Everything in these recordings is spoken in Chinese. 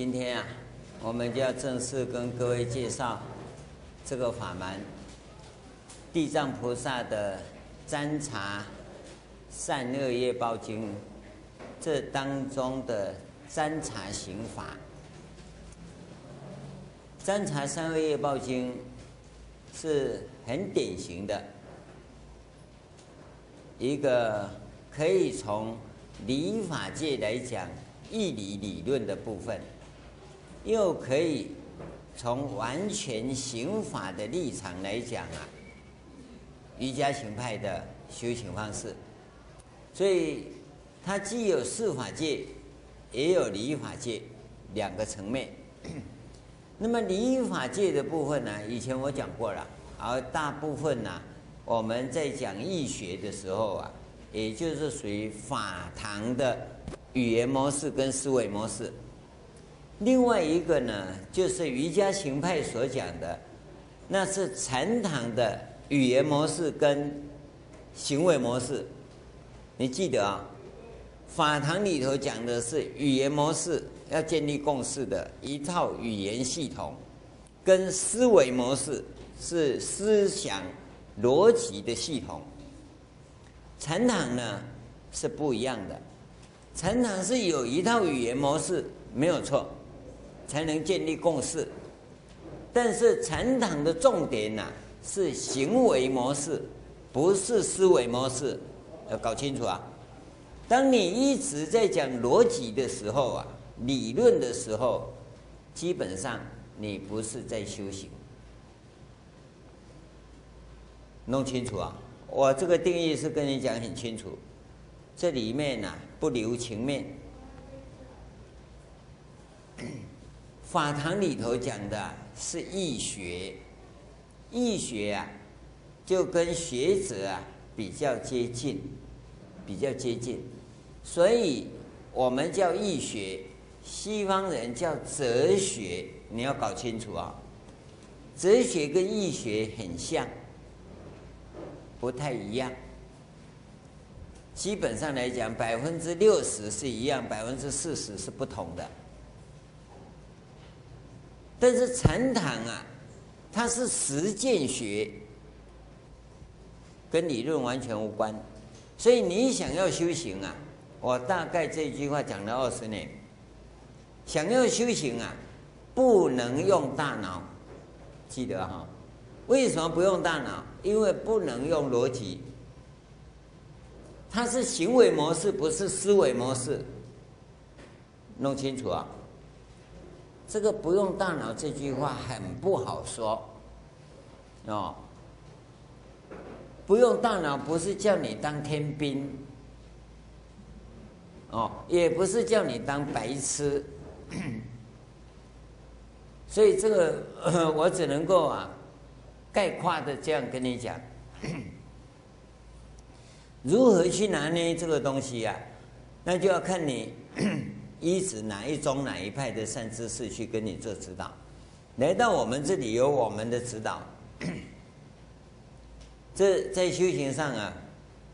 今天啊，我们就要正式跟各位介绍这个法门——地藏菩萨的占察善恶业报经，这当中的占察行法。占察善恶业报经是很典型的一个可以从理法界来讲义理理论的部分。又可以从完全刑法的立场来讲啊，瑜伽行派的修行方式，所以它既有事法界，也有理法界两个层面。那么理法界的部分呢，以前我讲过了，而大部分呢，我们在讲义学的时候啊，也就是属于法堂的语言模式跟思维模式。另外一个呢，就是瑜伽行派所讲的，那是禅堂的语言模式跟行为模式。你记得啊，法堂里头讲的是语言模式，要建立共识的一套语言系统，跟思维模式是思想逻辑的系统。禅堂呢是不一样的，禅堂是有一套语言模式，没有错。才能建立共识，但是禅堂的重点呢、是行为模式，不是思维模式，要搞清楚啊！当你一直在讲逻辑的时候啊，理论的时候，基本上你不是在修行。弄清楚啊！我这个定义是跟你讲很清楚，这里面呢、不留情面。法堂里头讲的是易学，易学啊，就跟学者啊比较接近，比较接近，所以我们叫易学，西方人叫哲学，你要搞清楚啊，哲学跟易学很像，不太一样，基本上来讲，百分之六十是一样，百分之四十是不同的。但是禅堂啊，它是实践学，跟理论完全无关。所以你想要修行啊，我大概这句话讲了二十年。想要修行啊，不能用大脑，记得哈。为什么不用大脑？因为不能用逻辑。它是行为模式，不是思维模式。弄清楚啊。这个不用大脑这句话很不好说，哦，不用大脑不是叫你当天兵，哦，也不是叫你当白痴，所以这个 我只能够啊概括的这样跟你讲，如何去拿捏这个东西呀？那就要看你。依止哪一宗哪一派的善知识去跟你做指导，来到我们这里有我们的指导。这在修行上啊，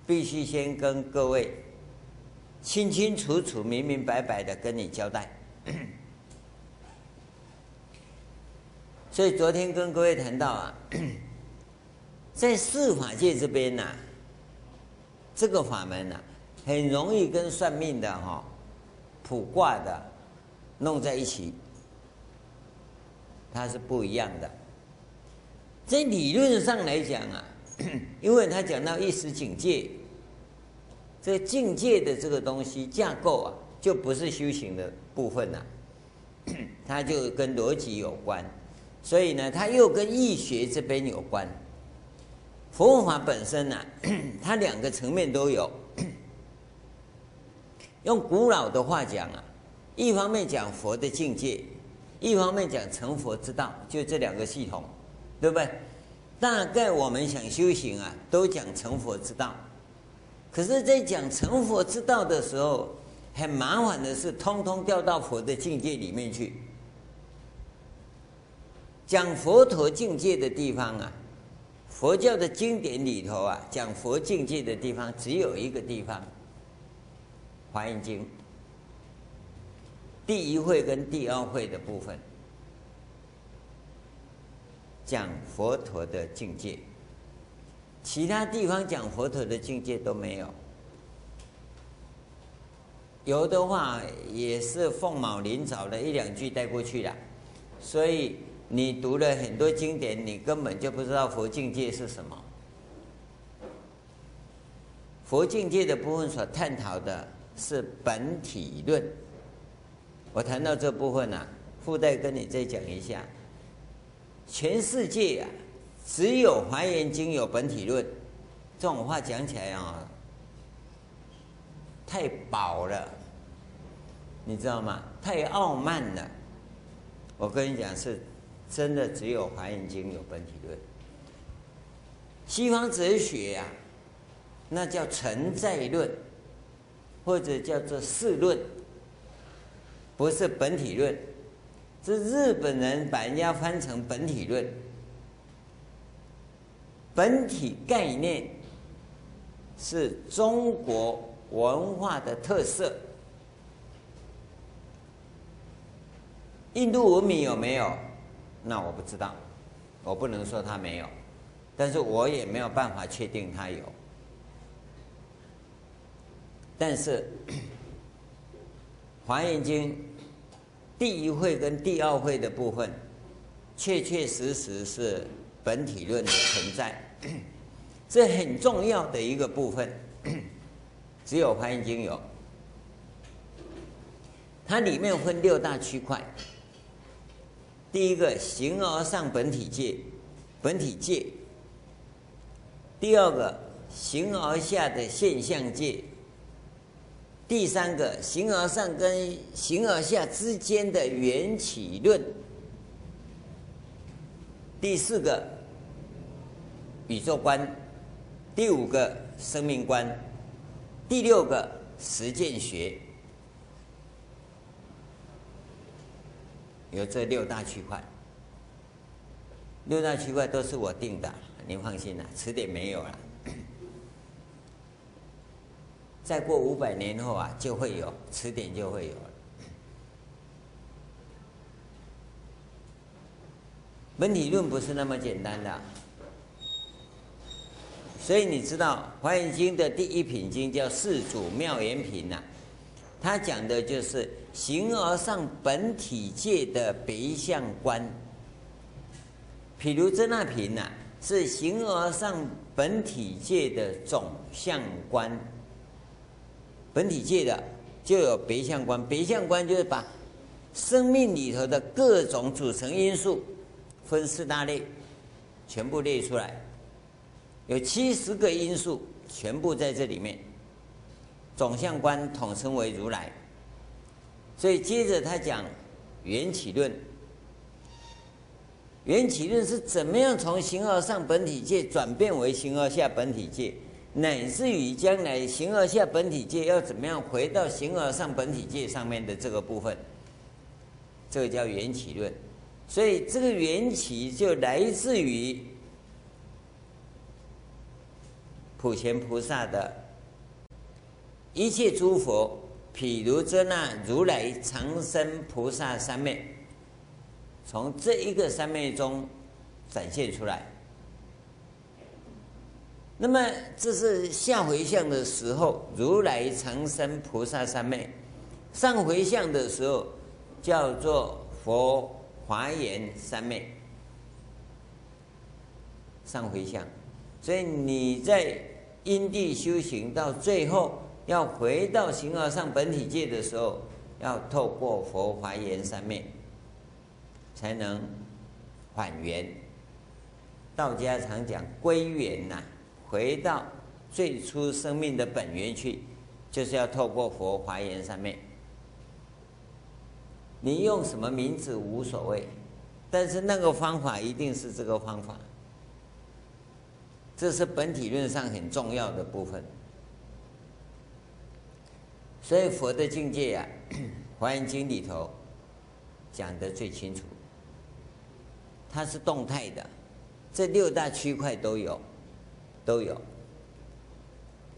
必须先跟各位清清楚楚、明明白白的跟你交代。所以昨天跟各位谈到啊，在四法界这边呐、这个法门呐、很容易跟算命的哈。卜卦的弄在一起，它是不一样的。在理论上来讲啊，因为他讲到意识境界，这境界的这个东西架构啊，就不是修行的部分了、它就跟逻辑有关，所以呢，它又跟易学这边有关。佛法本身呢、啊，它两个层面都有。用古老的话讲啊，一方面讲佛的境界，一方面讲成佛之道，就这两个系统，对不对？大概我们想修行啊，都讲成佛之道。可是，在讲成佛之道的时候，很麻烦的是，通通掉到佛的境界里面去。讲佛陀境界的地方啊，佛教的经典里头啊，讲佛境界的地方只有一个地方。华严经，第一会跟第二会的部分，讲佛陀的境界，其他地方讲佛陀的境界都没有。有的话也是凤毛麟角的一两句带过去了，所以你读了很多经典，你根本就不知道佛境界是什么。佛境界的部分所探讨的是本体论。我谈到这部分呢、啊，附带跟你再讲一下。全世界啊，只有《华严经》有本体论，这种话讲起来啊，太薄了，你知道吗？太傲慢了。我跟你讲，是真的，只有《华严经》有本体论。西方哲学呀、啊，那叫存在论，或者叫做事论。不是本体论，是日本人把人家翻成本体论。本体概念是中国文化的特色。印度文明有没有？那我不知道，我不能说它没有，但是我也没有办法确定它有。但是。《华严经》第一会跟第二会的部分，确确实实是本体论的存在，这很重要的一个部分，只有《华严经》有。它里面分六大区块，第一个形而上本体界，本体界；第二个形而下的现象界。第三个，形而上跟形而下之间的缘起论；第四个，宇宙观；第五个，生命观；第六个，实践学。有这六大区块，六大区块都是我定的，您放心啦，词典没有了。再过五百年后啊，就会有词典，就会有了。本体论不是那么简单的，所以你知道《华严经》的第一品经叫《四祖妙严品》呐，它讲的就是形而上本体界的别相观。譬如真那品呐，是形而上本体界的总相观。本体界的就有别相观，别相观就是把生命里头的各种组成因素分四大类，全部列出来，有七十个因素全部在这里面，总相观统称为如来。所以接着他讲缘起论，缘起论是怎么样从形而上本体界转变为形而下本体界？乃至于将来形而下本体界要怎么样回到形而上本体界上面的这个部分，这个叫缘起论。所以这个缘起就来自于普贤菩萨的一切诸佛，譬如这那如来长生菩萨三昧，从这一个三昧中展现出来。那么这是下回向的时候，如来常生菩萨三昧；上回向的时候，叫做佛华严三昧。上回向，所以你在因地修行到最后要回到形而上本体界的时候，要透过佛华严三昧，才能返原。道家常讲归元呐。回到最初生命的本源去，就是要透过佛华严上面。你用什么名字无所谓，但是那个方法一定是这个方法。这是本体论上很重要的部分。所以佛的境界啊，《华严经》里头讲的最清楚。它是动态的，这六大区块都有。都有，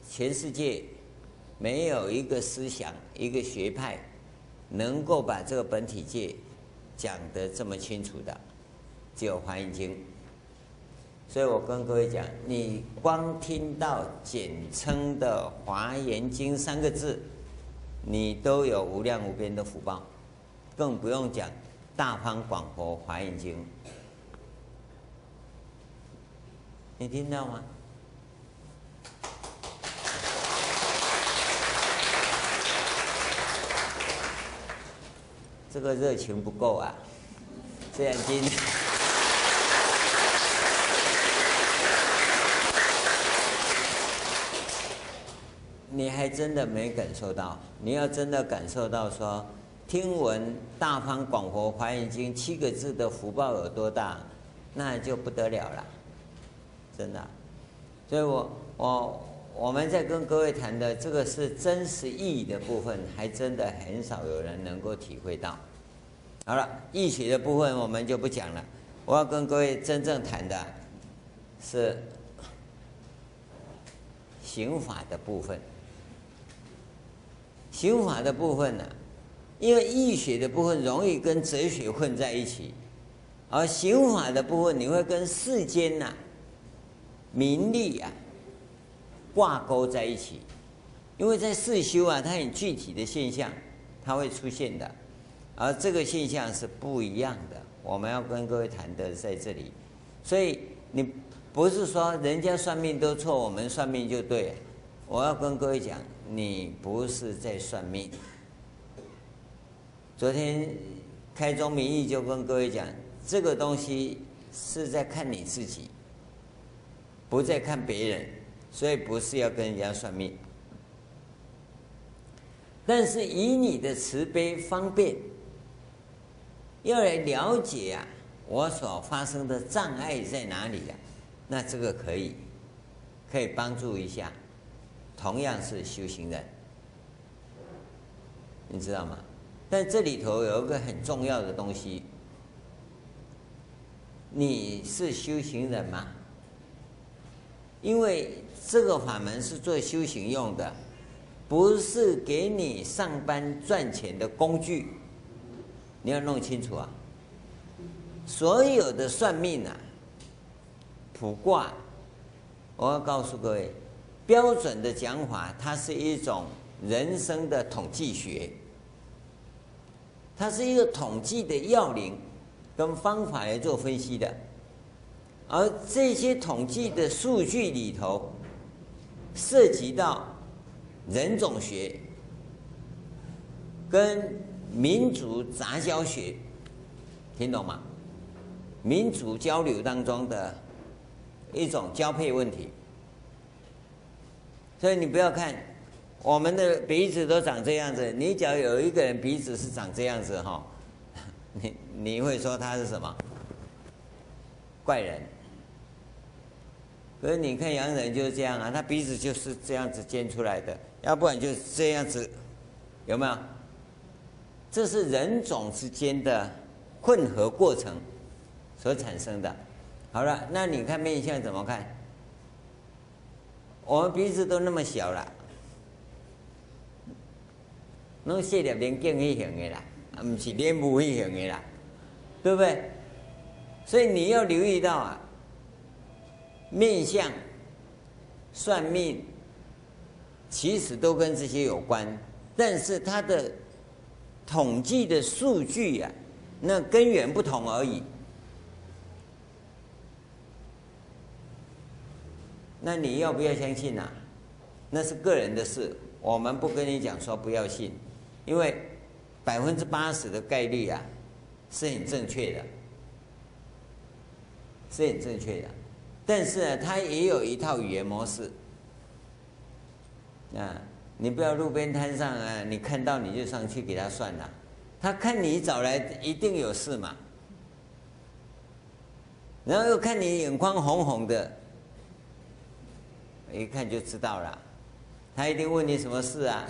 全世界没有一个思想、一个学派能够把这个本体界讲得这么清楚的，只有《华严经》。所以我跟各位讲，你光听到简称的《华严经》三个字，你都有无量无边的福报，更不用讲《大方广佛华严经》。你听到吗？这个热情不够啊！这样今，你还真的没感受到。你要真的感受到说，听闻《大方广佛华严经》七个字的福报有多大，那就不得了了。真的，所以我我我们在跟各位谈的这个是真实意义的部分，还真的很少有人能够体会到。好了，义学的部分我们就不讲了。我要跟各位真正谈的是刑法的部分。刑法的部分呢，因为义学的部分容易跟哲学混在一起，而刑法的部分你会跟世间呐。名利啊，挂钩在一起，因为在世修啊，它很具体的现象，它会出现的，而这个现象是不一样的。我们要跟各位谈的在这里，所以你不是说人家算命都错，我们算命就对。我要跟各位讲，你不是在算命。昨天开宗明义就跟各位讲，这个东西是在看你自己。不再看别人，所以不是要跟人家算命，但是以你的慈悲方便，要来了解啊，我所发生的障碍在哪里呀？那这个可以，可以帮助一下，同样是修行人，你知道吗？但这里头有一个很重要的东西，你是修行人吗？因为这个法门是做修行用的，不是给你上班赚钱的工具，你要弄清楚啊！所有的算命啊、卜卦，我要告诉各位，标准的讲法，它是一种人生的统计学，它是一个统计的要领跟方法来做分析的。而这些统计的数据里头，涉及到人种学跟民族杂交学，听懂吗？民族交流当中的一种交配问题。所以你不要看我们的鼻子都长这样子，你只要有一个人鼻子是长这样子哈，你你会说他是什么？怪人。可是你看洋人就是这样啊，他鼻子就是这样子尖出来的，要不然就是这样子，有没有？这是人种之间的混合过程所产生的。好了，那你看面相怎么看？我们鼻子都那么小了，弄细点脸更一型的啦，不是脸部一型的啦，对不对？所以你要留意到啊。面相、算命，其实都跟这些有关，但是它的统计的数据啊，那根源不同而已。那你要不要相信呐、啊？那是个人的事，我们不跟你讲说不要信，因为百分之八十的概率啊，是很正确的，是很正确的。但是呢，他也有一套语言模式。啊，你不要路边摊上啊，你看到你就上去给他算了。他看你找来一定有事嘛，然后又看你眼眶红红的，一看就知道了。他一定问你什么事啊？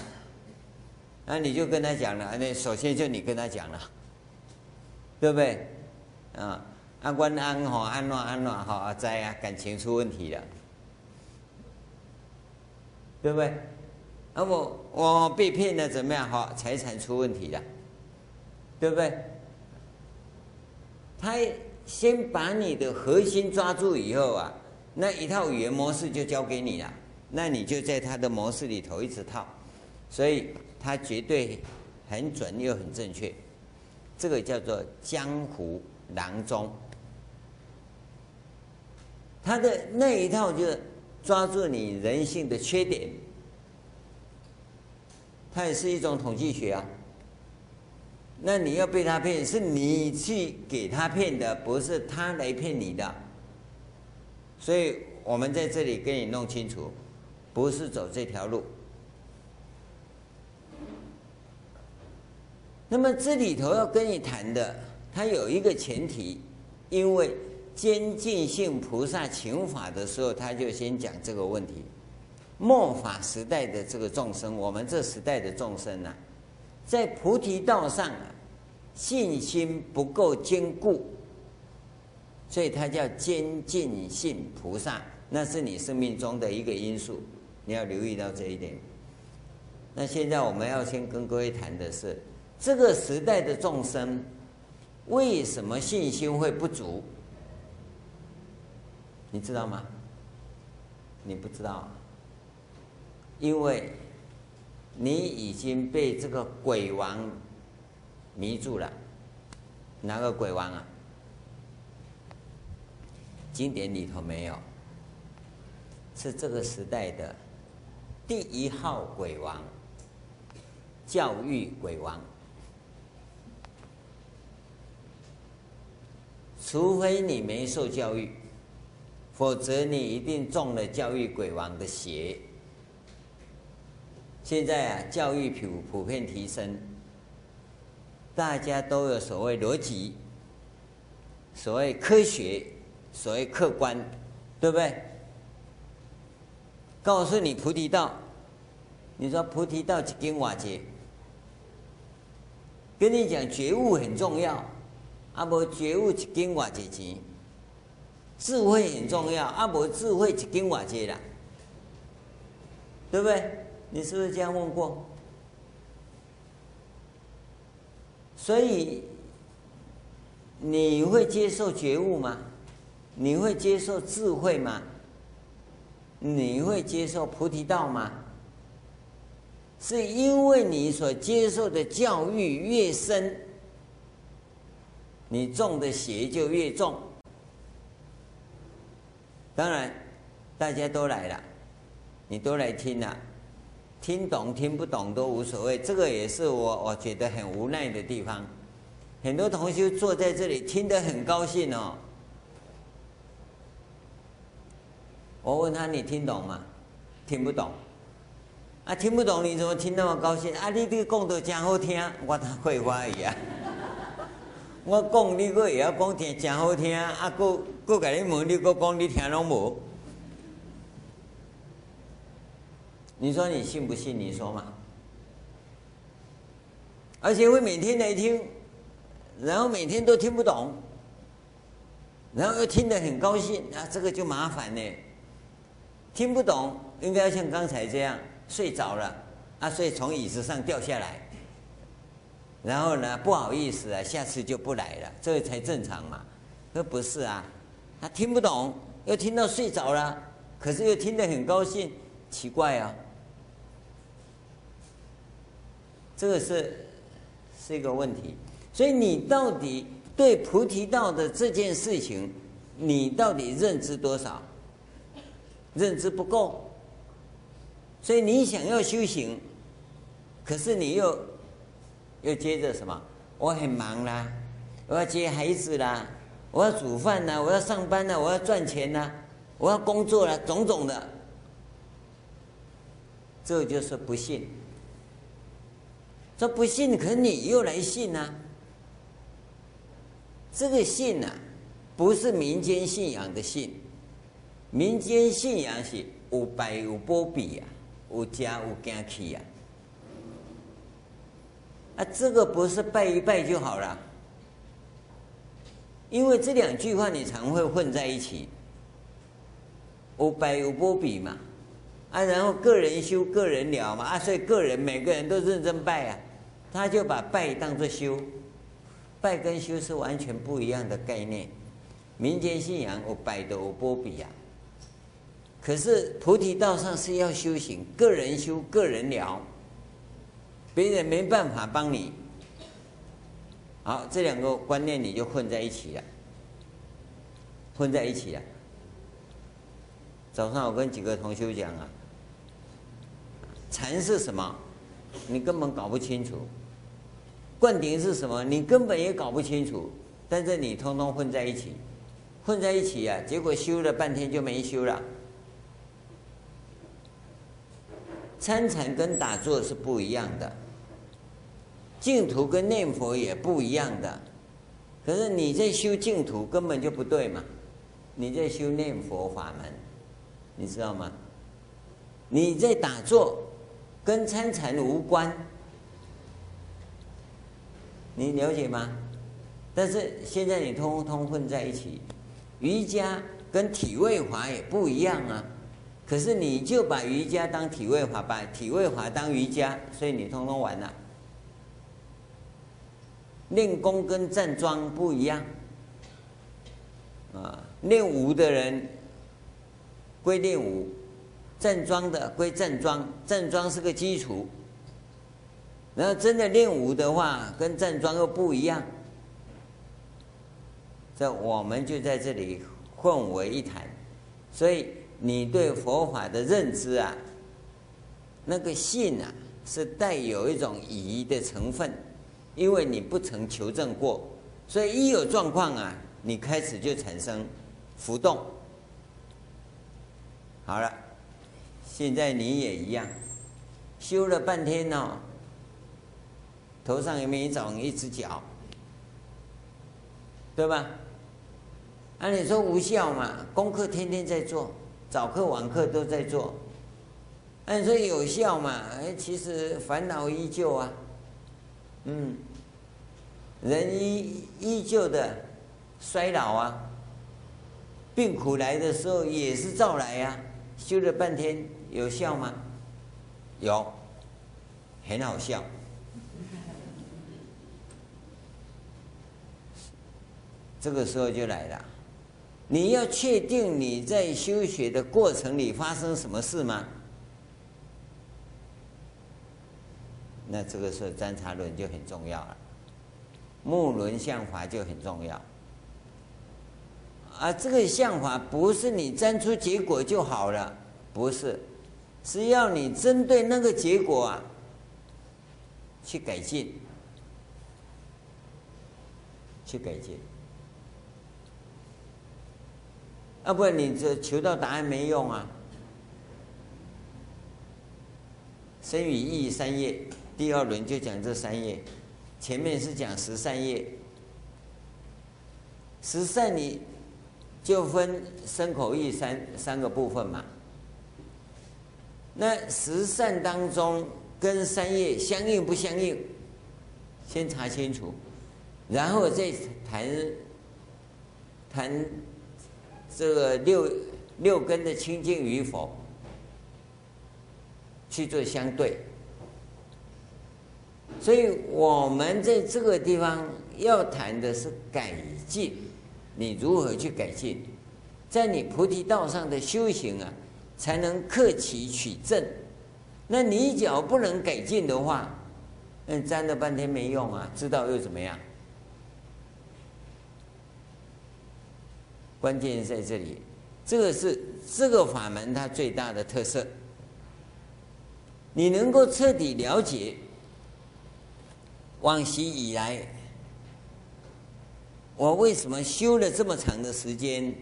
那你就跟他讲了。那首先就你跟他讲了，对不对？啊。啊，关安吼，安怎安怎吼，在啊，感情出问题了，对不对？啊，我我被骗了，怎么样？好，财产出问题了，对不对？他先把你的核心抓住以后啊，那一套语言模式就交给你了，那你就在他的模式里头一直套，所以他绝对很准又很正确。这个叫做江湖郎中，他的那一套就是抓住你人性的缺点，它也是一种统计学啊。那你要被他骗，是你去给他骗的，不是他来骗你的。所以我们在这里跟你弄清楚，不是走这条路。那么这里头要跟你谈的，它有一个前提，因为监禁性菩萨请法的时候，他就先讲这个问题。末法时代的这个众生，我们这时代的众生啊。在菩提道上啊，信心不够坚固，所以它叫监禁性菩萨，那是你生命中的一个因素，你要留意到这一点。那现在我们要先跟各位谈的是，这个时代的众生为什么信心会不足？你知道吗？你不知道，因为。你已经被这个鬼王迷住了，哪个鬼王啊？经典里头没有，是这个时代的第一号鬼王，教育鬼王。除非你没受教育，否则你一定中了教育鬼王的邪。现在啊，教育普普遍提升，大家都有所谓逻辑，所谓科学，所谓客观，对不对？告诉你菩提道，你说菩提道几斤瓦结？跟你讲觉悟很重要，啊不觉悟几斤瓦结钱？智慧很重要，啊不智慧几斤瓦钱啦？对不对？你是不是这样问过？所以你会接受觉悟吗？你会接受智慧吗？你会接受菩提道吗？是因为你所接受的教育越深，你中的邪就越重。当然，大家都来了，你都来听了。听懂听不懂都无所谓，这个也是我我觉得很无奈的地方。很多同学坐在这里听得很高兴哦。我问他，你听懂吗？听不懂。啊，听不懂你怎么听那么高兴？啊，你这个讲的真好听，我他会话一样。我讲你个也要讲听真好听，啊，个个给你问你个讲你听拢无？你说你信不信？你说嘛。而且会每天来听，然后每天都听不懂，然后又听得很高兴，啊，这个就麻烦呢。听不懂，应该要像刚才这样睡着了，啊，所以从椅子上掉下来，然后呢，不好意思啊，下次就不来了，这个才正常嘛。可不是啊，他听不懂，又听到睡着了，可是又听得很高兴，奇怪啊。这个是是一个问题，所以你到底对菩提道的这件事情，你到底认知多少？认知不够，所以你想要修行，可是你又又接着什么？我很忙啦，我要接孩子啦，我要煮饭啦，我要上班啦，我要赚钱啦，我要工作啦，种种的，这就是不信。说不信，可你又来信呢、啊？这个信啊，不是民间信仰的信，民间信仰是有拜有波比呀，有加有惊气呀。啊，这个不是拜一拜就好了，因为这两句话你常会混在一起，有拜有波比嘛，啊，然后个人修个人了嘛，啊，所以个人每个人都认真拜啊。他就把拜当作修，拜跟修是完全不一样的概念。民间信仰我拜的我波比啊，可是菩提道上是要修行，个人修个人了，别人没办法帮你。好，这两个观念你就混在一起了，混在一起了。早上我跟几个同学讲啊，禅是什么？你根本搞不清楚。灌顶是什么？你根本也搞不清楚。但是你通通混在一起，混在一起啊，结果修了半天就没修了。参禅跟打坐是不一样的。净土跟念佛也不一样的，可是你在修净土根本就不对嘛，你在修念佛法门，你知道吗？你在打坐，跟参禅无关，你了解吗？但是现在你通通混在一起，瑜伽跟体位法也不一样啊，可是你就把瑜伽当体位法，把体位法当瑜伽，所以你通通完了。练功跟站桩不一样，啊，练武的人归练武，站桩的归站桩，站桩是个基础。然后真的练武的话，跟站桩又不一样。这我们就在这里混为一谈，所以你对佛法的认知啊，那个信啊，是带有一种疑的成分。因为你不曾求证过，所以一有状况啊，你开始就产生浮动。好了，现在你也一样，修了半天哦，头上也没长一只脚，对吧？按理说无效嘛，功课天天在做，早课晚课都在做。按说有效嘛，哎，其实烦恼依旧啊。嗯，人依依旧的衰老啊，病苦来的时候也是照来呀、啊。修了半天有效吗？有，很好笑。这个时候就来了，你要确定你在修学的过程里发生什么事吗？那这个时候观察轮就很重要了，木轮相法就很重要。啊，这个相法不是你沾出结果就好了，不是，是要你针对那个结果啊去改进，去改进。啊，不然你这求到答案没用啊。生与意三业。第二轮就讲这三业，前面是讲十善业。十善你就分身口意三三个部分嘛。那十善当中跟三业相应不相应？先查清楚，然后再谈谈这个六六根的清净与否，去做相对。所以我们在这个地方要谈的是改进，你如何去改进，在你菩提道上的修行啊，才能克期取证。那你只要不能改进的话，那沾了半天没用啊，知道又怎么样？关键在这里，这个是这个法门它最大的特色。你能够彻底了解。往昔以来，我为什么修了这么长的时间，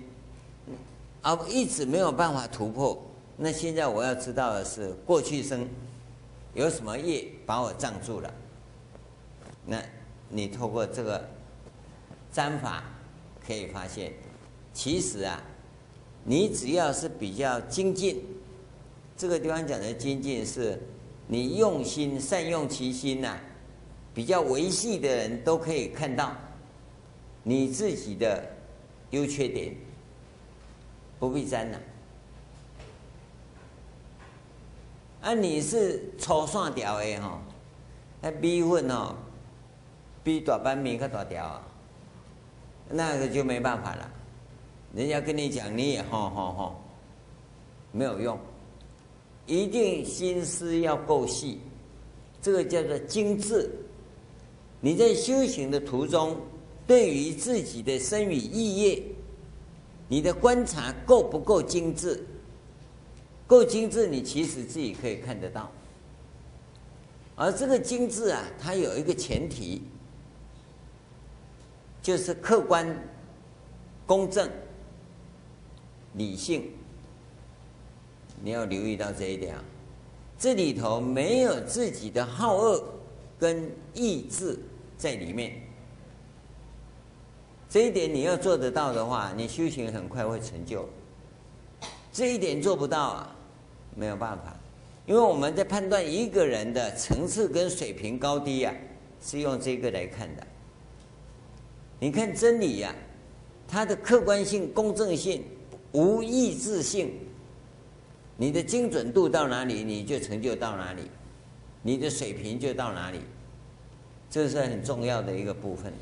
而一直没有办法突破？那现在我要知道的是，过去生有什么业把我障住了？那你透过这个占法可以发现，其实啊，你只要是比较精进，这个地方讲的精进，是你用心善用其心呐、比较维系的人都可以看到你自己的优缺点，不必沾了。啊，你是粗线条的哈，那米粉哦，比大班米更大条啊，那个就没办法了。人家跟你讲，你也吼吼吼，没有用，一定心思要够细，这个叫做精致。你在修行的途中，对于自己的身与意业，你的观察够不够精致？够精致，你其实自己可以看得到。而这个精致啊，它有一个前提，就是客观、公正、理性。你要留意到这一点啊，这里头没有自己的好恶跟意志在里面。这一点你要做得到的话，你修行很快会成就。这一点做不到啊，没有办法，因为我们在判断一个人的层次跟水平高低啊，是用这个来看的。你看真理呀，它的客观性、公正性、无意志性，你的精准度到哪里，你就成就到哪里，你的水平就到哪里，这是很重要的一个部分。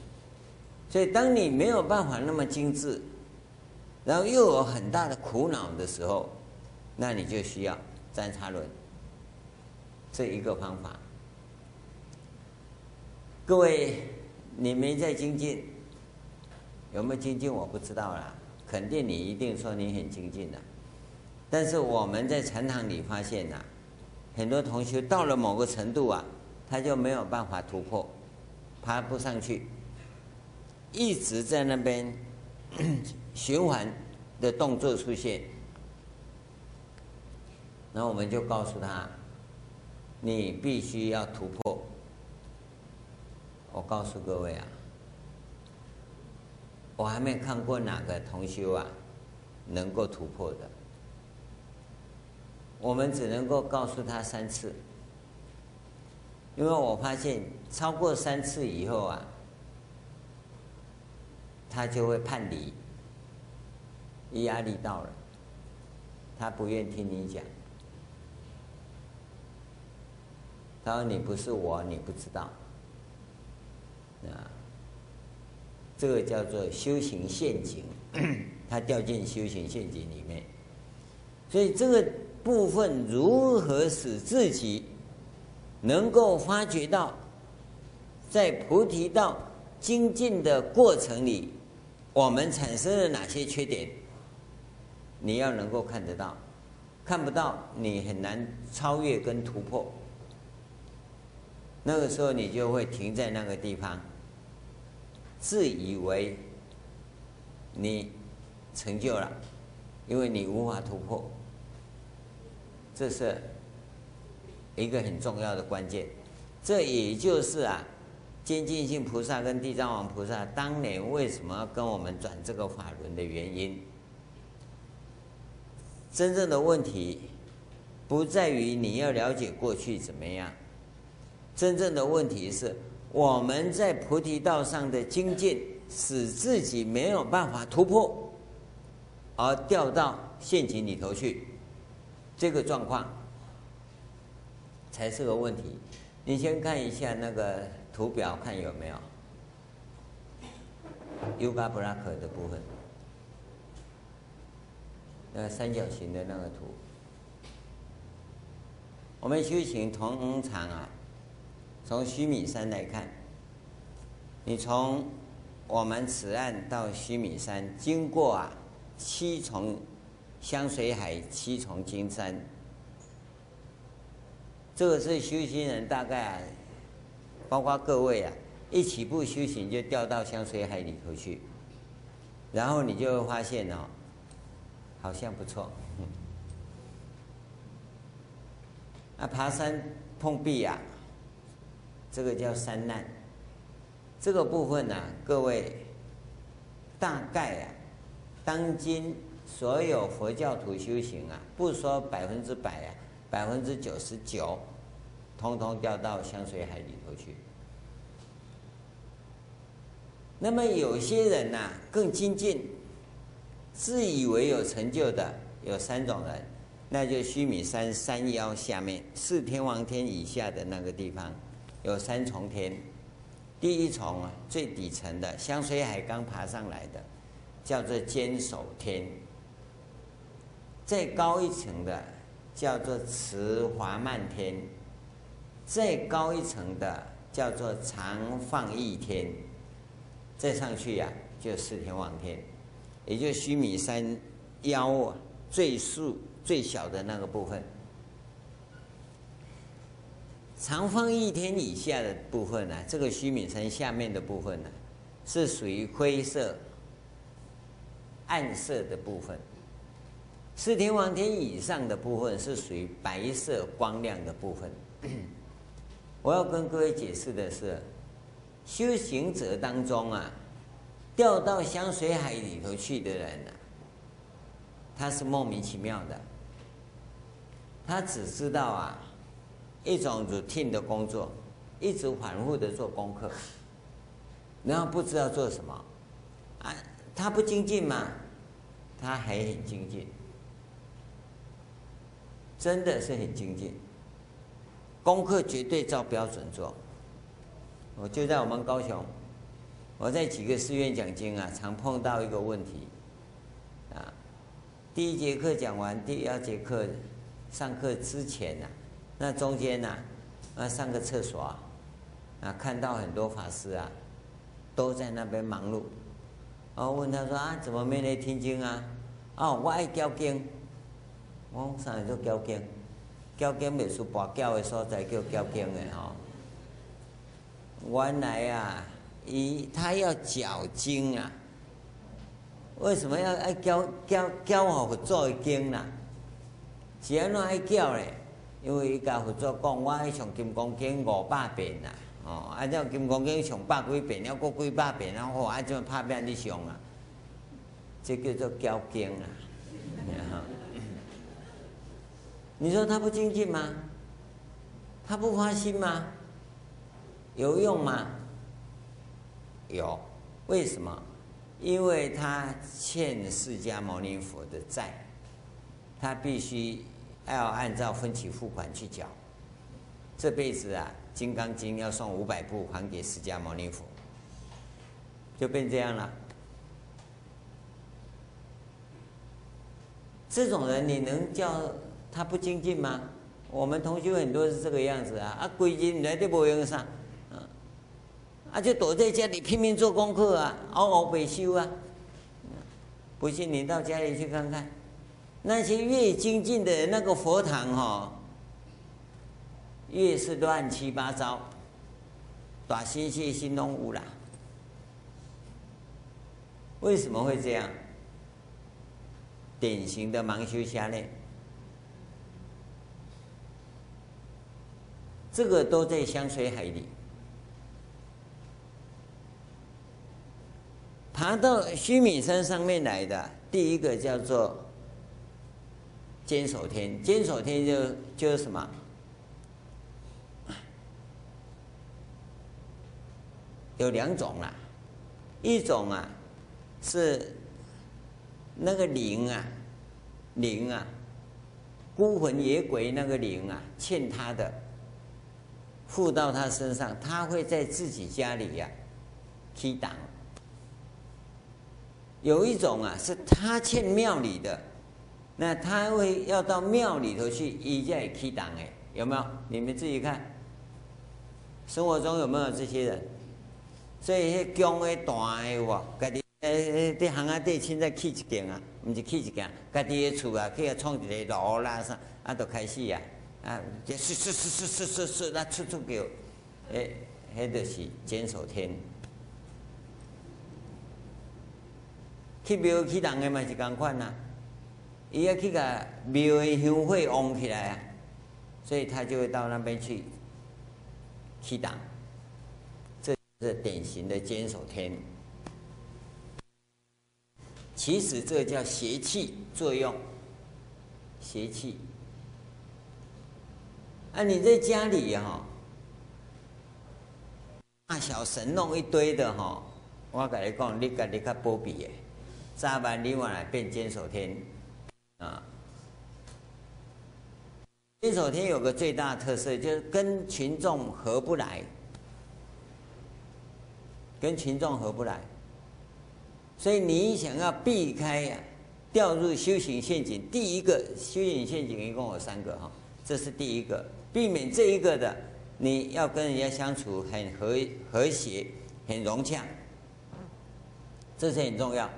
所以，当你没有办法那么精致，然后又有很大的苦恼的时候，那你就需要参禅论这一个方法。各位，你没在精进，有没有精进我不知道啦。肯定你一定说你很精进的，但是我们在禅堂里发现呐、很多同学到了某个程度啊，他就没有办法突破，爬不上去。一直在那边 循环的动作出现，然后我们就告诉他：你必须要突破。我告诉各位啊，我还没看过哪个同修啊能够突破的。我们只能够告诉他三次，因为我发现超过三次以后啊。他就会叛离，压力到了，他不愿听你讲。他说：“你不是我，你不知道。”啊，这个叫做修行陷阱，他掉进修行陷阱里面。所以这个部分如何使自己能够发觉到，在菩提道精进的过程里。我们产生了哪些缺点？你要能够看得到，看不到你很难超越跟突破。那个时候你就会停在那个地方，自以为你成就了，因为你无法突破。这是一个很重要的关键，这也就是啊。精进性菩萨跟地藏王菩萨当年为什么要跟我们转这个法轮的原因？真正的问题不在于你要了解过去怎么样，真正的问题是我们在菩提道上的精进，使自己没有办法突破，而掉到陷阱里头去，这个状况才是个问题。你先看一下那个。图表看有没有，Yoga Block 的部分，那个三角形的那个图。我们修行通常啊，从须弥山来看，你从我们此岸到须弥山，经过啊七重香水海、七重金山，这个是修行人大概啊。包括各位啊，一起步修行就掉到香水海里头去，然后你就会发现哦，好像不错。那爬山碰壁呀，这个叫山难。这个部分呢，各位大概啊，当今所有佛教徒修行啊，不说百分之百啊，百分之九十九，通通掉到香水海里头去。那么有些人呐、啊，更精进，自以为有成就的有三种人，那就须弥山山腰下面四天王天以下的那个地方，有三重天，第一重啊，最底层的香水海刚爬上来的，叫做坚守天。再高一层的叫做慈华漫天，再高一层的叫做常放逸天，再上去呀、就四天王天，也就须弥山腰啊最竖最小的那个部分。长放一天以下的部分呢，这个须弥山下面的部分呢，是属于灰色、暗色的部分；四天王天以上的部分是属于白色、光亮的部分。我要跟各位解释的是，修行者当中啊，掉到香水海里头去的人呢，他是莫名其妙的，他只知道啊。一种 routine 的工作，一直反复的做功课，然后不知道做什么，啊，他不精进嘛？他还很精进，真的是很精进，功课绝对照标准做。我就在我们高雄，我在几个寺院讲经啊，常碰到一个问题，啊，第一节课讲完，第二节课上课之前啊。那中间呢、啊，上个厕所啊，啊看到很多法师啊，都在那边忙碌，然后问他说啊，怎么没来听经啊？哦，我爱教经，我上来就教经，交经没说跋教的所在叫交经的吼。原来啊，伊他要教经啊，为什么要爱教教教好做经啊？是安怎爱教嘞？因为伊甲佛祖讲，我爱上《金刚经》五百遍啦，哦，啊，这《金刚经》上百几遍，了过几百遍，然后啊，怎拍遍你上啊？这叫做交经啊！你说他不精进吗？他不发心吗？有用吗？有，为什么？因为他欠释迦牟尼佛的债，他必须。要按照分期付款去缴，这辈子啊，《金刚经》要送五百部还给释迦牟尼佛，就变这样了。这种人你能叫他不精进吗？我们同学很多是这个样子啊，啊，归经来都不用上，啊，就躲在家里拼命做功课啊，熬熬白修啊，不信你到家里去看看。那些越精进的那个佛堂哈、哦，越是乱七八糟，大心细心弄污了。为什么会这样？典型的盲修瞎练，这个都在香水海里。爬到须弥山上面来的第一个叫做。坚守天，坚守天就就是什么？有两种啦，一种啊是那个灵啊，灵啊，孤魂野鬼那个灵啊，欠他的，附到他身上，他会在自己家里呀、啊，起挡。有一种啊是他欠庙里的。那他会要到庙里头去，一再起挡哎，有没有？你们自己看，生活中有没有这些人？所以迄强的大的哇，家己诶诶，巷仔底凊彩起一间啊，毋是起一间，家己的厝啊，去啊创一个楼啦啥，啊，都开始啊，啊，这是是是是是是是，那出出叫，诶，迄就是坚守天，去庙去挡的嘛是共款呐。伊要去甲庙的香火旺起来啊，所以他就会到那边去祈祷，这是典型的坚守天。其实这叫邪气作用，邪气。啊，你在家里哈，大小神弄一堆的哈，我跟你讲，你家己较保庇的，早晚你晚来变坚守天。啊，坚守天有个最大特色，就是跟群众合不来。跟群众合不来。所以你想要避开呀、啊，掉入修行陷阱，第一个修行陷阱一共有三个哈，这是第一个，避免这一个的，你要跟人家相处很和和谐，很融洽，这是很重要。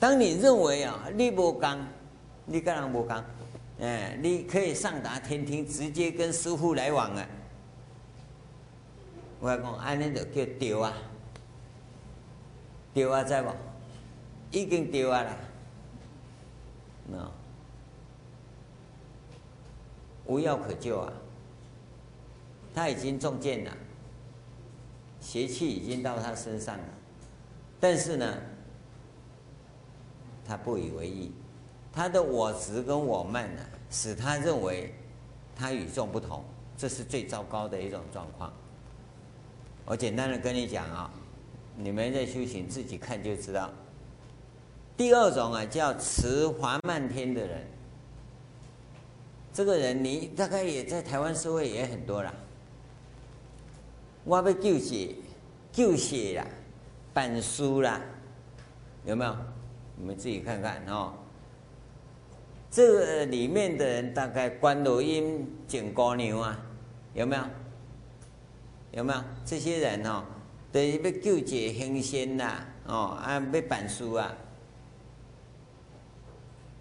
当你认为啊，你不刚，你跟人不刚，哎，你可以上达天庭，直接跟师傅来往啊。我讲安尼就叫丢啊。对啊，知无？已经对啊啦，喏，无药可救啊！他已经中箭了，邪气已经到他身上了，但是呢，他不以为意，他的我执跟我慢呢，使他认为他与众不同，这是最糟糕的一种状况。我简单的跟你讲啊。你们在修行，自己看就知道。第二种啊，叫持华漫天的人，这个人你大概也在台湾社会也很多啦。我要救济，救血啦，办书啦，有没有？你们自己看看哦。这个里面的人大概观落阴、捡姑娘啊，有没有？有没有这些人哦？就是要救济行善啦，哦，啊，要办书啊。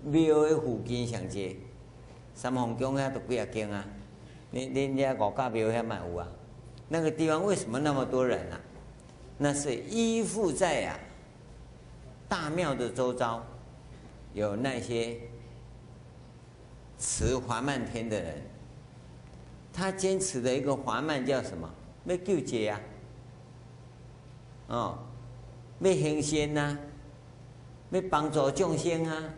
庙的附近上街，三凤宫遐都几啊间啊。你你家五家庙遐嘛有啊？那个地方为什么那么多人啊？那是依附在啊大庙的周遭，有那些持华漫天的人。他坚持的一个华漫叫什么？要救济啊。哦，要行善呐，要帮助众生啊！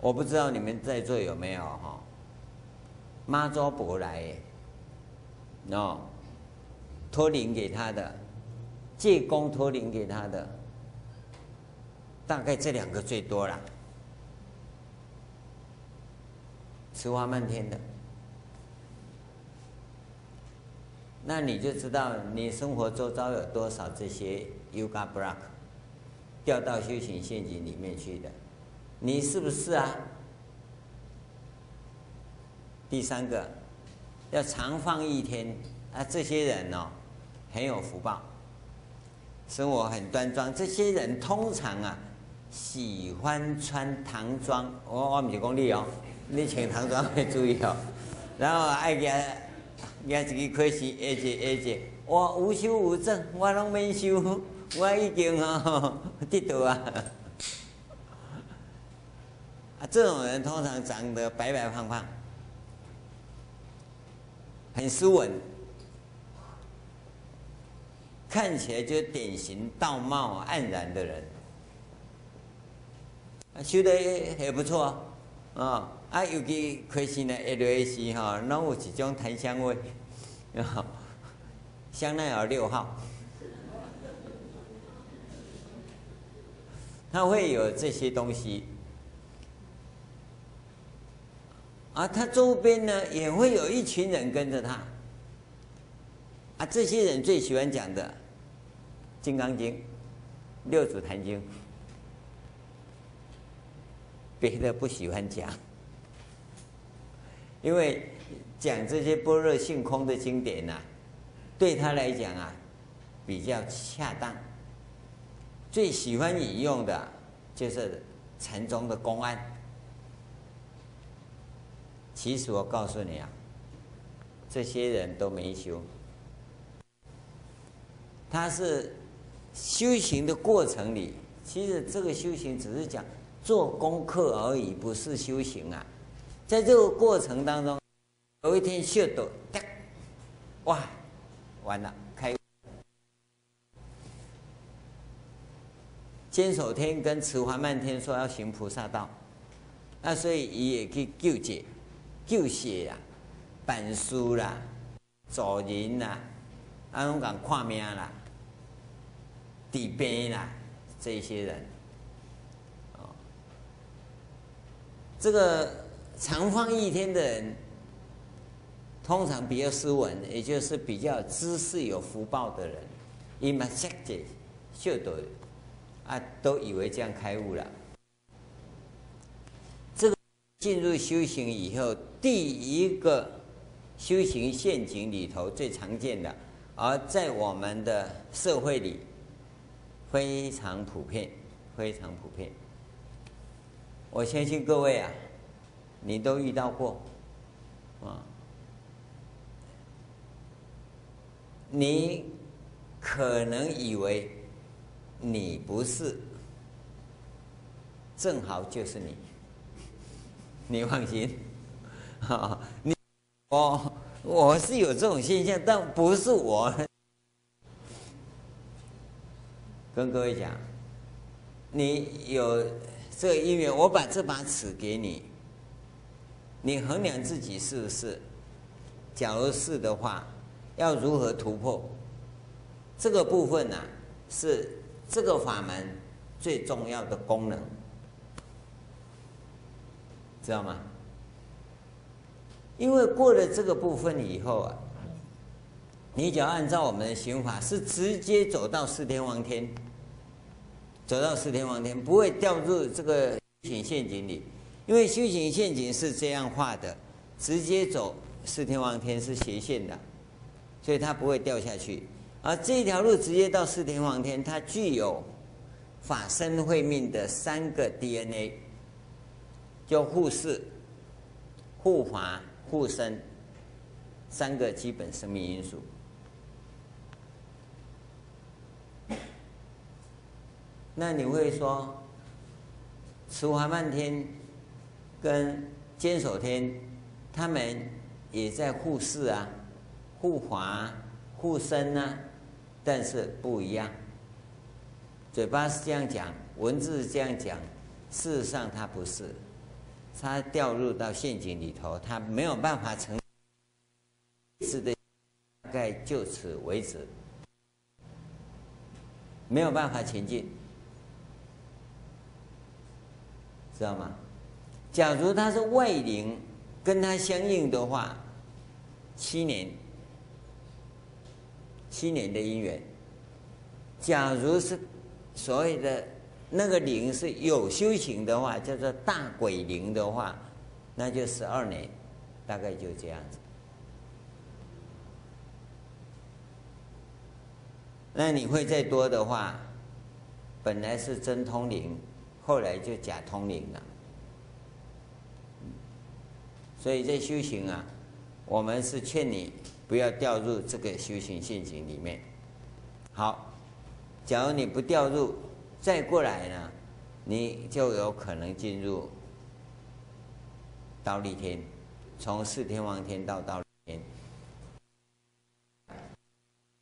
我不知道你们在座有没有哈？妈祖婆来，哦，托灵给他的，借功托灵给他的，大概这两个最多了，持华漫天的。那你就知道你生活周遭有多少这些 Yoga Block 掉到修行陷阱里面去的，你是不是啊？第三个，要常放一天啊，这些人哦，很有福报，生活很端庄。这些人通常啊，喜欢穿唐装。我我们是讲你哦，你穿唐装要注意哦，然后爱给。也一个可惜，下节下节，我无修无证，我拢免修，我已经哦 得到啊。啊，这种人通常长得白白胖胖，很斯文，看起来就是典型道貌岸然的人，修得也不错啊。啊，尤其开心的 LAC 哈，那有一种檀香味，香奈儿六号，他会有这些东西，啊，他周边呢也会有一群人跟着他，啊，这些人最喜欢讲的《金刚经》《六祖坛经》，别的不喜欢讲。因为讲这些般若性空的经典呐、啊，对他来讲啊，比较恰当。最喜欢引用的，就是禅宗的公案。其实我告诉你啊，这些人都没修，他是修行的过程里，其实这个修行只是讲做功课而已，不是修行啊。在这个过程当中，有一天嗅到，哇，完了，开。坚守天跟慈华漫天说要行菩萨道，那所以也去救济、救血啦、办书啦、助人啦，啊，拢讲看命啦、治病啦，这些人，哦，这个。长放一天的人，通常比较斯文，也就是比较知识有福报的人，伊嘛识者修道，啊，都以为这样开悟了。这个进入修行以后，第一个修行陷阱里头最常见的，而在我们的社会里非常普遍，非常普遍。我相信各位啊，你都遇到过，啊。你可能以为你不是，正好就是你。你放心，哈，你我我是有这种现象，但不是我。跟各位讲，你有这个因缘，我把这把尺给你，你衡量自己是不是？假如是的话。要如何突破？这个部分呢、是这个法门最重要的功能，知道吗？因为过了这个部分以后啊，你只要按照我们的行法，是直接走到四天王天，走到四天王天，不会掉入这个修行陷阱里，因为修行陷阱是这样画的，直接走四天王天是斜线的。所以它不会掉下去，而这一条路直接到四天王天，它具有法身慧命的三个 DNA，叫护世、护法、护身三个基本生命因素。那你会说，持华漫天跟坚守天，他们也在护世啊？护法、护身呢，但是不一样。嘴巴是这样讲，文字是这样讲，事实上它不是，他掉入到陷阱里头，他没有办法成。是的，大概就此为止，没有办法前进，知道吗？假如他是外灵，跟他相应的话，七年。七年的姻缘，假如是所谓的那个灵是有修行的话，叫做大鬼灵的话，那就十二年，大概就这样子。那你会再多的话，本来是真通灵，后来就假通灵了。所以在修行啊，我们是劝你。不要掉入这个修行陷阱里面。好，假如你不掉入，再过来呢，你就有可能进入忉利天，从四天王天到忉利天。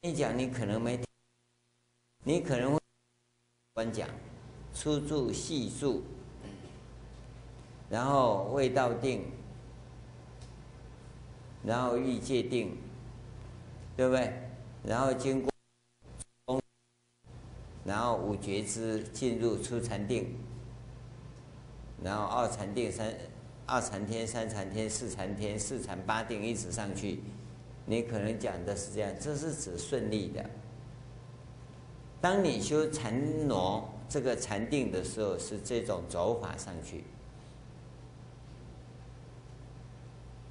你讲你可能没，你可能会观讲初住、细住，然后未到定，然后欲界定。对不对？然后经过，然后五觉支进入初禅定，然后二禅定三二禅天三禅天四禅天四禅八定一直上去，你可能讲的是这样，这是指顺利的。当你修禅挪这个禅定的时候，是这种走法上去，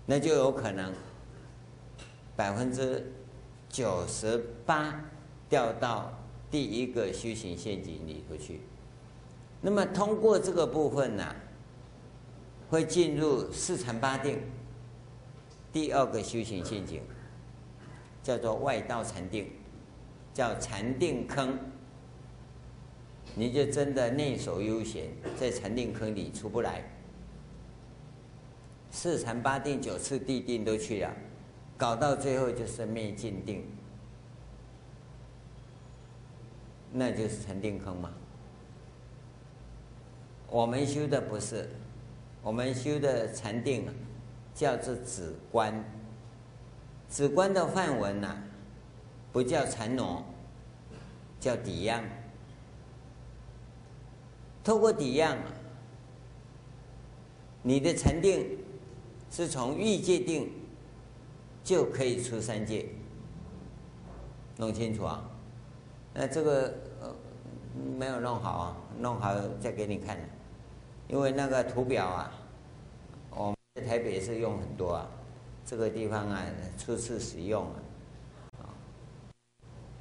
那就有可能百分之。九十八掉到第一个修行陷阱里头去，那么通过这个部分呢、会进入四禅八定，第二个修行陷阱，叫做外道禅定，叫禅定坑，你就真的内守悠闲，在禅定坑里出不来，四禅八定九次地定都去了。搞到最后就是灭尽定，那就是禅定坑嘛。我们修的不是，我们修的禅定叫做止观，止观的范文呐，不叫禅挪，叫抵让。透过抵让，你的禅定是从欲界定。就可以出三界。弄清楚啊！那这个呃没有弄好啊，弄好再给你看。因为那个图表啊，我们在台北是用很多啊，这个地方啊初次使用啊。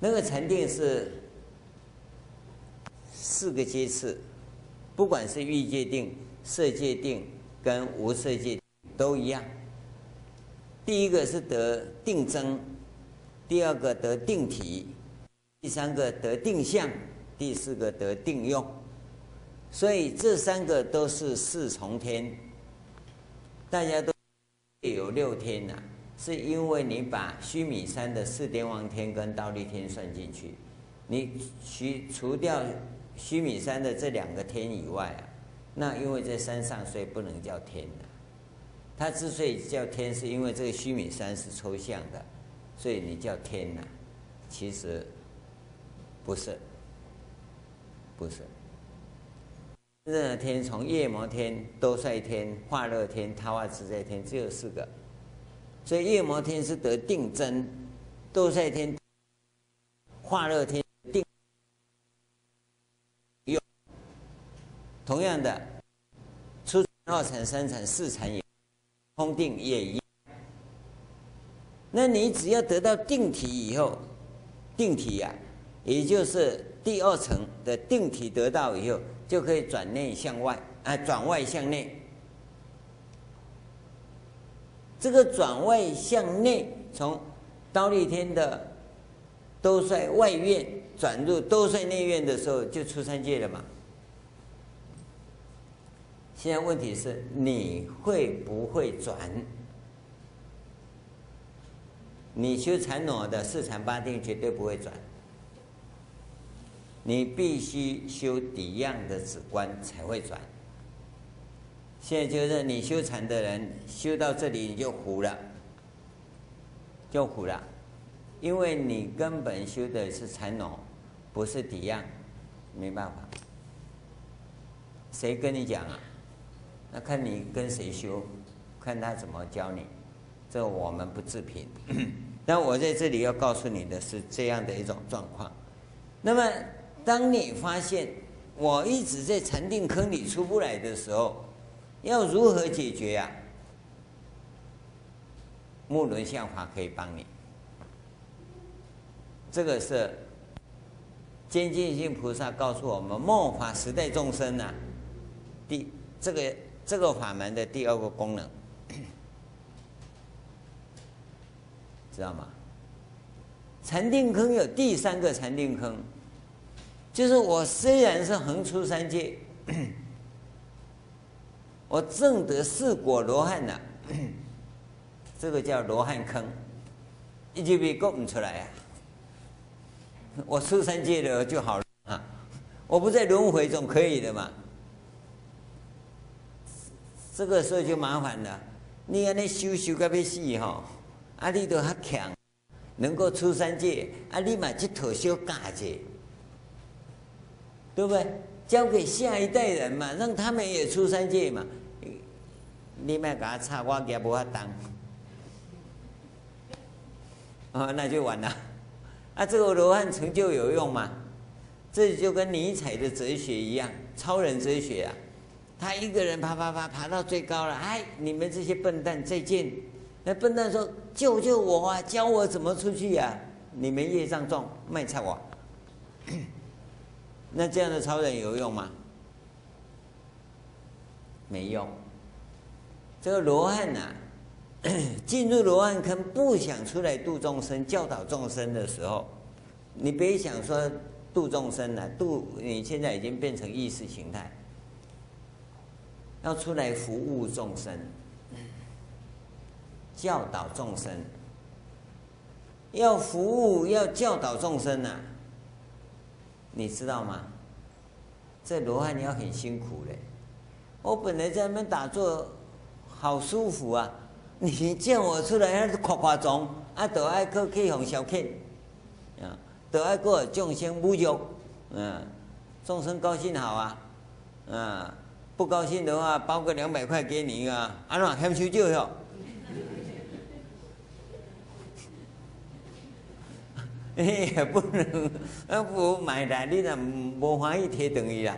那个禅定是四个阶次，不管是欲界定、色界定跟无色界都一样。第一个是得定增。第二个得定体，第三个得定相，第四个得定用，所以这三个都是四重天。大家都有六天呐、是因为你把须弥山的四天王天跟忉利天算进去，你除除掉须弥山的这两个天以外啊，那因为在山上，所以不能叫天的。它之所以叫天，是因为这个须弥山是抽象的。所以你叫天呐、其实不是，不是。热天，从夜摩天、兜率天、化乐天、他化自在天，只有四个。所以夜摩天是得定真，兜率天、化乐天定用。同样的，初禅、二层、三层、四层也，空定也一样。那你只要得到定体以后，定体呀、也就是第二层的定体得到以后，就可以转内向外啊，转外向内。这个转外向内，从忉利天的兜率外院转入兜率内院的时候，就出三界了嘛。现在问题是你会不会转？你修禅那的四禅八定绝对不会转，你必须修底样的止观才会转。现在就是你修禅的人修到这里你就糊了，就糊了，因为你根本修的是禅农，不是底样，没办法。谁跟你讲啊？那看你跟谁修，看他怎么教你，这我们不置评。那我在这里要告诉你的是这样的一种状况。那么，当你发现我一直在禅定坑里出不来的时候，要如何解决呀？木轮相法可以帮你。这个是渐进性菩萨告诉我们末法时代众生呐，第这个这个法门的第二个功能。知道吗？禅定坑有第三个禅定坑，就是我虽然是横出三界，我证得四果罗汉了，这个叫罗汉坑，一句话讲不出来啊！我出三界了就好了啊！我不在轮回总可以的嘛。这个时候就麻烦了，你看那修修个要死哈！啊，你都较强，能够出三界，啊，你嘛去讨修嘎子，对不对？交给下一代人嘛，让他们也出三界嘛。你莫给他插我也不法当，啊，那就完了。啊，这个罗汉成就有用吗？这就跟尼采的哲学一样，超人哲学啊。他一个人爬爬爬爬到最高了，哎，你们这些笨蛋，再见。那笨蛋说：“救救我啊！教我怎么出去呀、啊？你们业障重，卖菜我。那这样的超人有用吗？没用。这个罗汉呐、啊，进入罗汉坑，不想出来度众生、教导众生的时候，你别想说度众生了，度你现在已经变成意识形态，要出来服务众生。”教导众生，要服务，要教导众生呐、啊，你知道吗？这罗汉你要很辛苦嘞。我本来在那边打坐，好舒服啊！你叫我出来还是夸夸张，啊，都爱去去哄小客，啊，都爱过众生侮辱，嗯，众生高兴好啊，嗯，不高兴的话包个两百块给你啊，啊那，还不求救哟。也不能，啊不买的，你若无欢喜贴等于啦，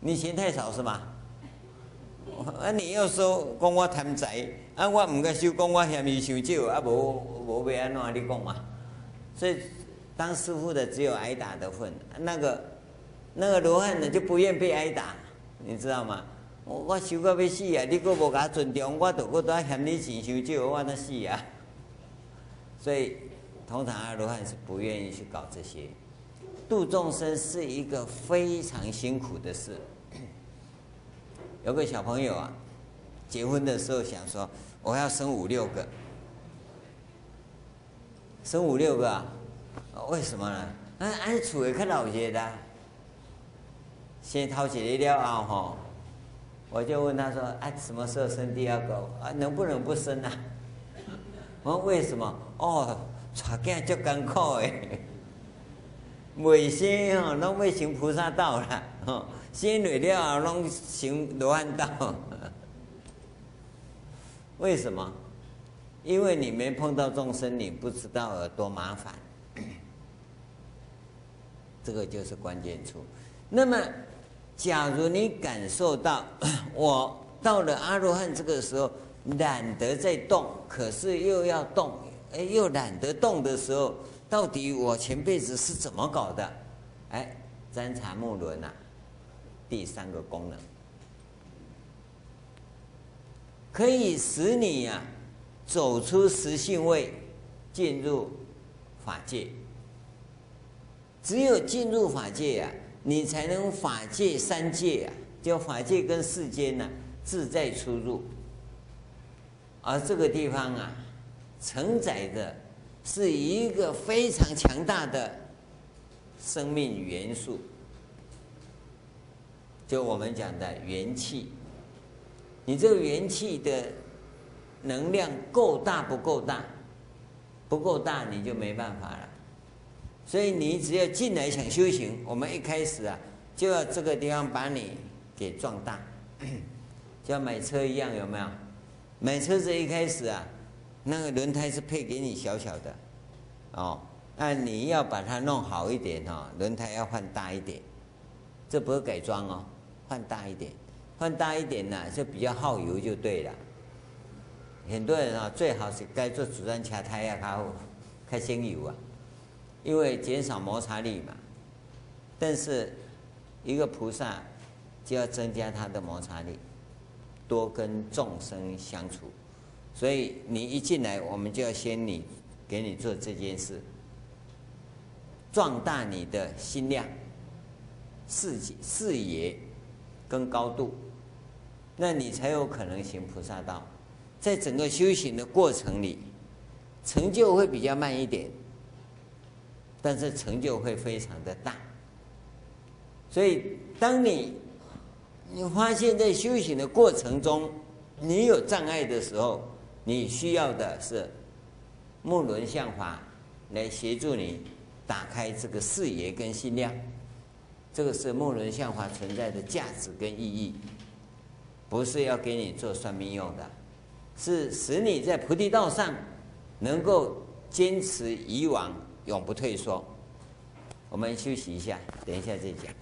你钱太少是吗？啊你要说讲我贪财，啊我唔该收讲我嫌伊伤少，啊无无要安怎你讲嘛？所以当师傅的只有挨打的份，那个那个罗汉呢就不愿被挨打，你知道吗？我我收到要死啊！你阁无甲尊重，我都阁在嫌你钱伤少，我那死啊！所以。通常阿罗汉是不愿意去搞这些，度众生是一个非常辛苦的事。有个小朋友啊，结婚的时候想说，我要生五六个，生五六个啊？为什么呢？那俺厝会较老些的，先掏起了啊吼，我就问他说，哎，什么时候生第二个？啊，能不能不生啊？我说为什么？哦。带囝足艰苦诶，未生吼，拢要行菩萨道啦，吼，生落了后拢行罗汉道。为什么？因为你没碰到众生，你不知道有多麻烦。这个就是关键处。那么，假如你感受到 我到了阿罗汉这个时候，懒得再动，可是又要动。哎，又懒得动的时候，到底我前辈子是怎么搞的？哎，参禅木轮啊，第三个功能，可以使你呀、啊、走出实性位，进入法界。只有进入法界呀、啊，你才能法界三界啊，就法界跟世间呢、自在出入。而这个地方啊。承载的是一个非常强大的生命元素，就我们讲的元气。你这个元气的能量够大不够大？不够大你就没办法了。所以你只要进来想修行，我们一开始啊就要这个地方把你给壮大，就像买车一样，有没有？买车子一开始啊。那个轮胎是配给你小小的，哦，那你要把它弄好一点哈，轮胎要换大一点，这不是改装哦，换大一点，换大一点呢就比较耗油就对了。很多人啊，最好是该做主转车胎啊，开开省油啊，因为减少摩擦力嘛。但是一个菩萨就要增加他的摩擦力，多跟众生相处。所以你一进来，我们就要先你给你做这件事，壮大你的心量、视视野跟高度，那你才有可能行菩萨道。在整个修行的过程里，成就会比较慢一点，但是成就会非常的大。所以，当你你发现，在修行的过程中，你有障碍的时候，你需要的是木轮相法来协助你打开这个视野跟心量，这个是木轮相法存在的价值跟意义，不是要给你做算命用的，是使你在菩提道上能够坚持以往，永不退缩。我们休息一下，等一下再讲。